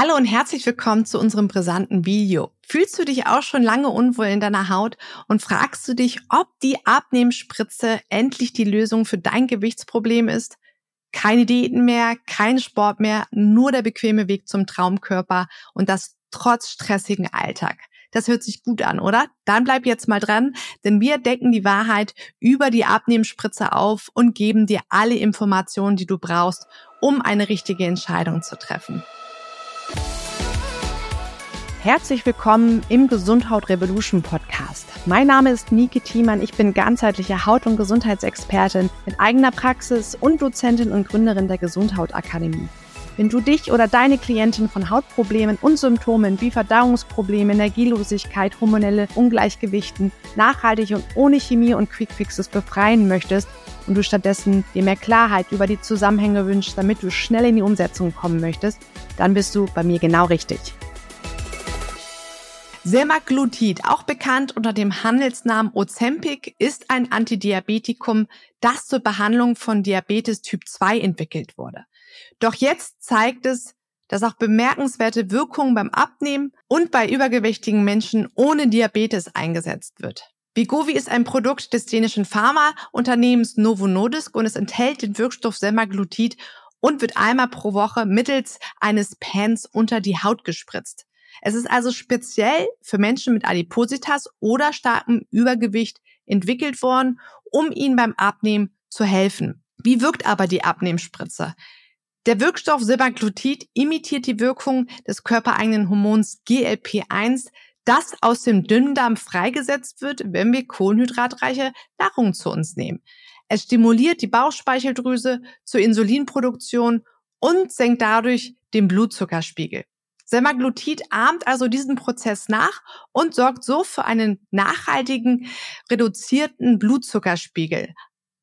Hallo und herzlich willkommen zu unserem brisanten Video. Fühlst du dich auch schon lange unwohl in deiner Haut und fragst du dich, ob die Abnehmspritze endlich die Lösung für dein Gewichtsproblem ist? Keine Diäten mehr, kein Sport mehr, nur der bequeme Weg zum Traumkörper und das trotz stressigen Alltag. Das hört sich gut an, oder? Dann bleib jetzt mal dran, denn wir decken die Wahrheit über die Abnehmspritze auf und geben dir alle Informationen, die du brauchst, um eine richtige Entscheidung zu treffen. Herzlich willkommen im Gesundhaut Revolution Podcast. Mein Name ist Nike Thiemann. Ich bin ganzheitliche Haut- und Gesundheitsexpertin mit eigener Praxis und Dozentin und Gründerin der Gesundhautakademie. Wenn du dich oder deine Klientin von Hautproblemen und Symptomen wie Verdauungsprobleme, Energielosigkeit, hormonelle Ungleichgewichten nachhaltig und ohne Chemie und Quickfixes befreien möchtest und du stattdessen dir mehr Klarheit über die Zusammenhänge wünschst, damit du schnell in die Umsetzung kommen möchtest, dann bist du bei mir genau richtig. Semaglutid, auch bekannt unter dem Handelsnamen Ozempic, ist ein Antidiabetikum, das zur Behandlung von Diabetes Typ 2 entwickelt wurde. Doch jetzt zeigt es, dass auch bemerkenswerte Wirkungen beim Abnehmen und bei übergewichtigen Menschen ohne Diabetes eingesetzt wird. Vigovi ist ein Produkt des dänischen Pharmaunternehmens Novo Nordisk und es enthält den Wirkstoff Semaglutid und wird einmal pro Woche mittels eines Pans unter die Haut gespritzt. Es ist also speziell für Menschen mit Adipositas oder starkem Übergewicht entwickelt worden, um ihnen beim Abnehmen zu helfen. Wie wirkt aber die Abnehmspritze? Der Wirkstoff Semaglutid imitiert die Wirkung des körpereigenen Hormons GLP-1, das aus dem Dünndarm freigesetzt wird, wenn wir kohlenhydratreiche Nahrung zu uns nehmen. Es stimuliert die Bauchspeicheldrüse zur Insulinproduktion und senkt dadurch den Blutzuckerspiegel. Semaglutid ahmt also diesen Prozess nach und sorgt so für einen nachhaltigen, reduzierten Blutzuckerspiegel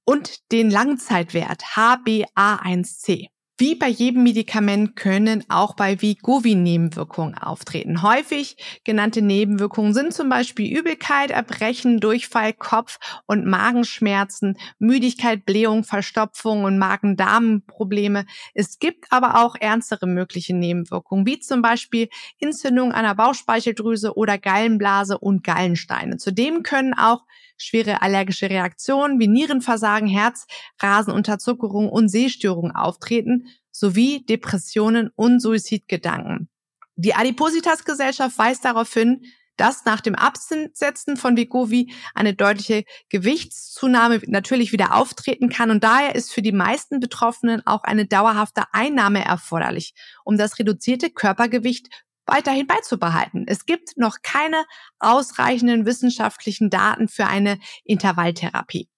und den Langzeitwert HbA1c. Wie bei jedem Medikament können auch bei Vigovi Nebenwirkungen auftreten. Häufig genannte Nebenwirkungen sind zum Beispiel Übelkeit, Erbrechen, Durchfall, Kopf- und Magenschmerzen, Müdigkeit, Blähung, Verstopfung und Magen-Darm-Probleme. Es gibt aber auch ernstere mögliche Nebenwirkungen, wie zum Beispiel Entzündung einer Bauchspeicheldrüse oder Gallenblase und Gallensteine. Zudem können auch schwere allergische Reaktionen wie Nierenversagen, Herzrasen, Unterzuckerung und Sehstörungen auftreten, sowie Depressionen und Suizidgedanken. Die Adipositas-Gesellschaft weist darauf hin, dass nach dem Absetzen von Vigovi eine deutliche Gewichtszunahme natürlich wieder auftreten kann und daher ist für die meisten Betroffenen auch eine dauerhafte Einnahme erforderlich, um das reduzierte Körpergewicht weiterhin beizubehalten. Es gibt noch keine ausreichenden wissenschaftlichen Daten für eine Intervalltherapie.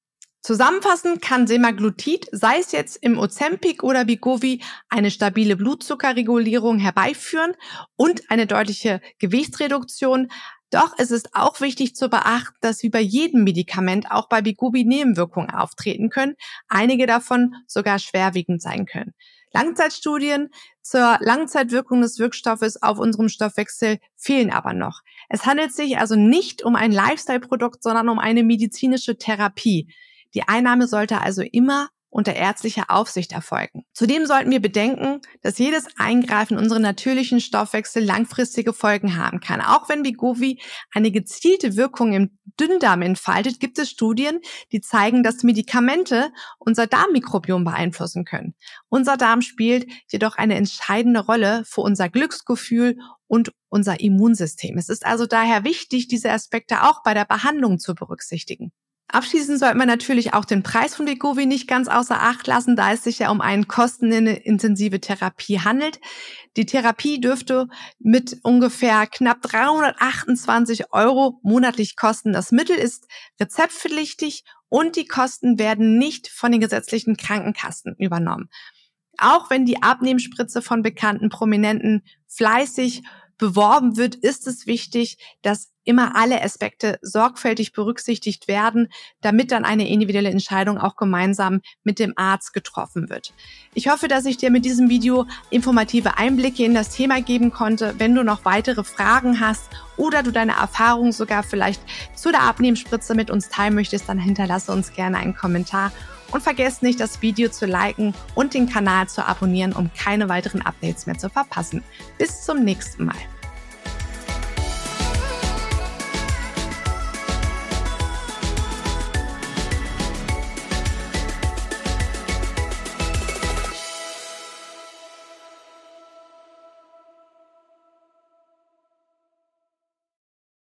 Zusammenfassend kann Semaglutid, sei es jetzt im Ozempic oder Vigovi, eine stabile Blutzuckerregulierung herbeiführen und eine deutliche Gewichtsreduktion. Doch es ist auch wichtig zu beachten, dass wie bei jedem Medikament auch bei Vigovi Nebenwirkungen auftreten können, einige davon sogar schwerwiegend sein können. Langzeitstudien zur Langzeitwirkung des Wirkstoffes auf unserem Stoffwechsel fehlen aber noch. Es handelt sich also nicht um ein Lifestyle-Produkt, sondern um eine medizinische Therapie. Die Einnahme sollte also immer unter ärztlicher Aufsicht erfolgen. Zudem sollten wir bedenken, dass jedes Eingreifen in unseren natürlichen Stoffwechsel langfristige Folgen haben kann. Auch wenn Bigovi eine gezielte Wirkung im Dünndarm entfaltet, gibt es Studien, die zeigen, dass Medikamente unser Darmmikrobiom beeinflussen können. Unser Darm spielt jedoch eine entscheidende Rolle für unser Glücksgefühl und unser Immunsystem. Es ist also daher wichtig, diese Aspekte auch bei der Behandlung zu berücksichtigen. Abschließend sollte man natürlich auch den Preis von Wegovi nicht ganz außer Acht lassen, da es sich ja um eine kostenintensive Therapie handelt. Die Therapie dürfte mit ungefähr knapp 328 Euro monatlich kosten. Das Mittel ist rezeptpflichtig und die Kosten werden nicht von den gesetzlichen Krankenkassen übernommen. Auch wenn die Abnehmspritze von bekannten Prominenten fleißig beworben wird, ist es wichtig, dass immer alle Aspekte sorgfältig berücksichtigt werden, damit dann eine individuelle Entscheidung auch gemeinsam mit dem Arzt getroffen wird. Ich hoffe, dass ich dir mit diesem Video informative Einblicke in das Thema geben konnte. Wenn du noch weitere Fragen hast oder du deine Erfahrungen sogar vielleicht zu der Abnehmspritze mit uns teilen möchtest, dann hinterlasse uns gerne einen Kommentar und vergesst nicht, das Video zu liken und den Kanal zu abonnieren, um keine weiteren Updates mehr zu verpassen. Bis zum nächsten Mal.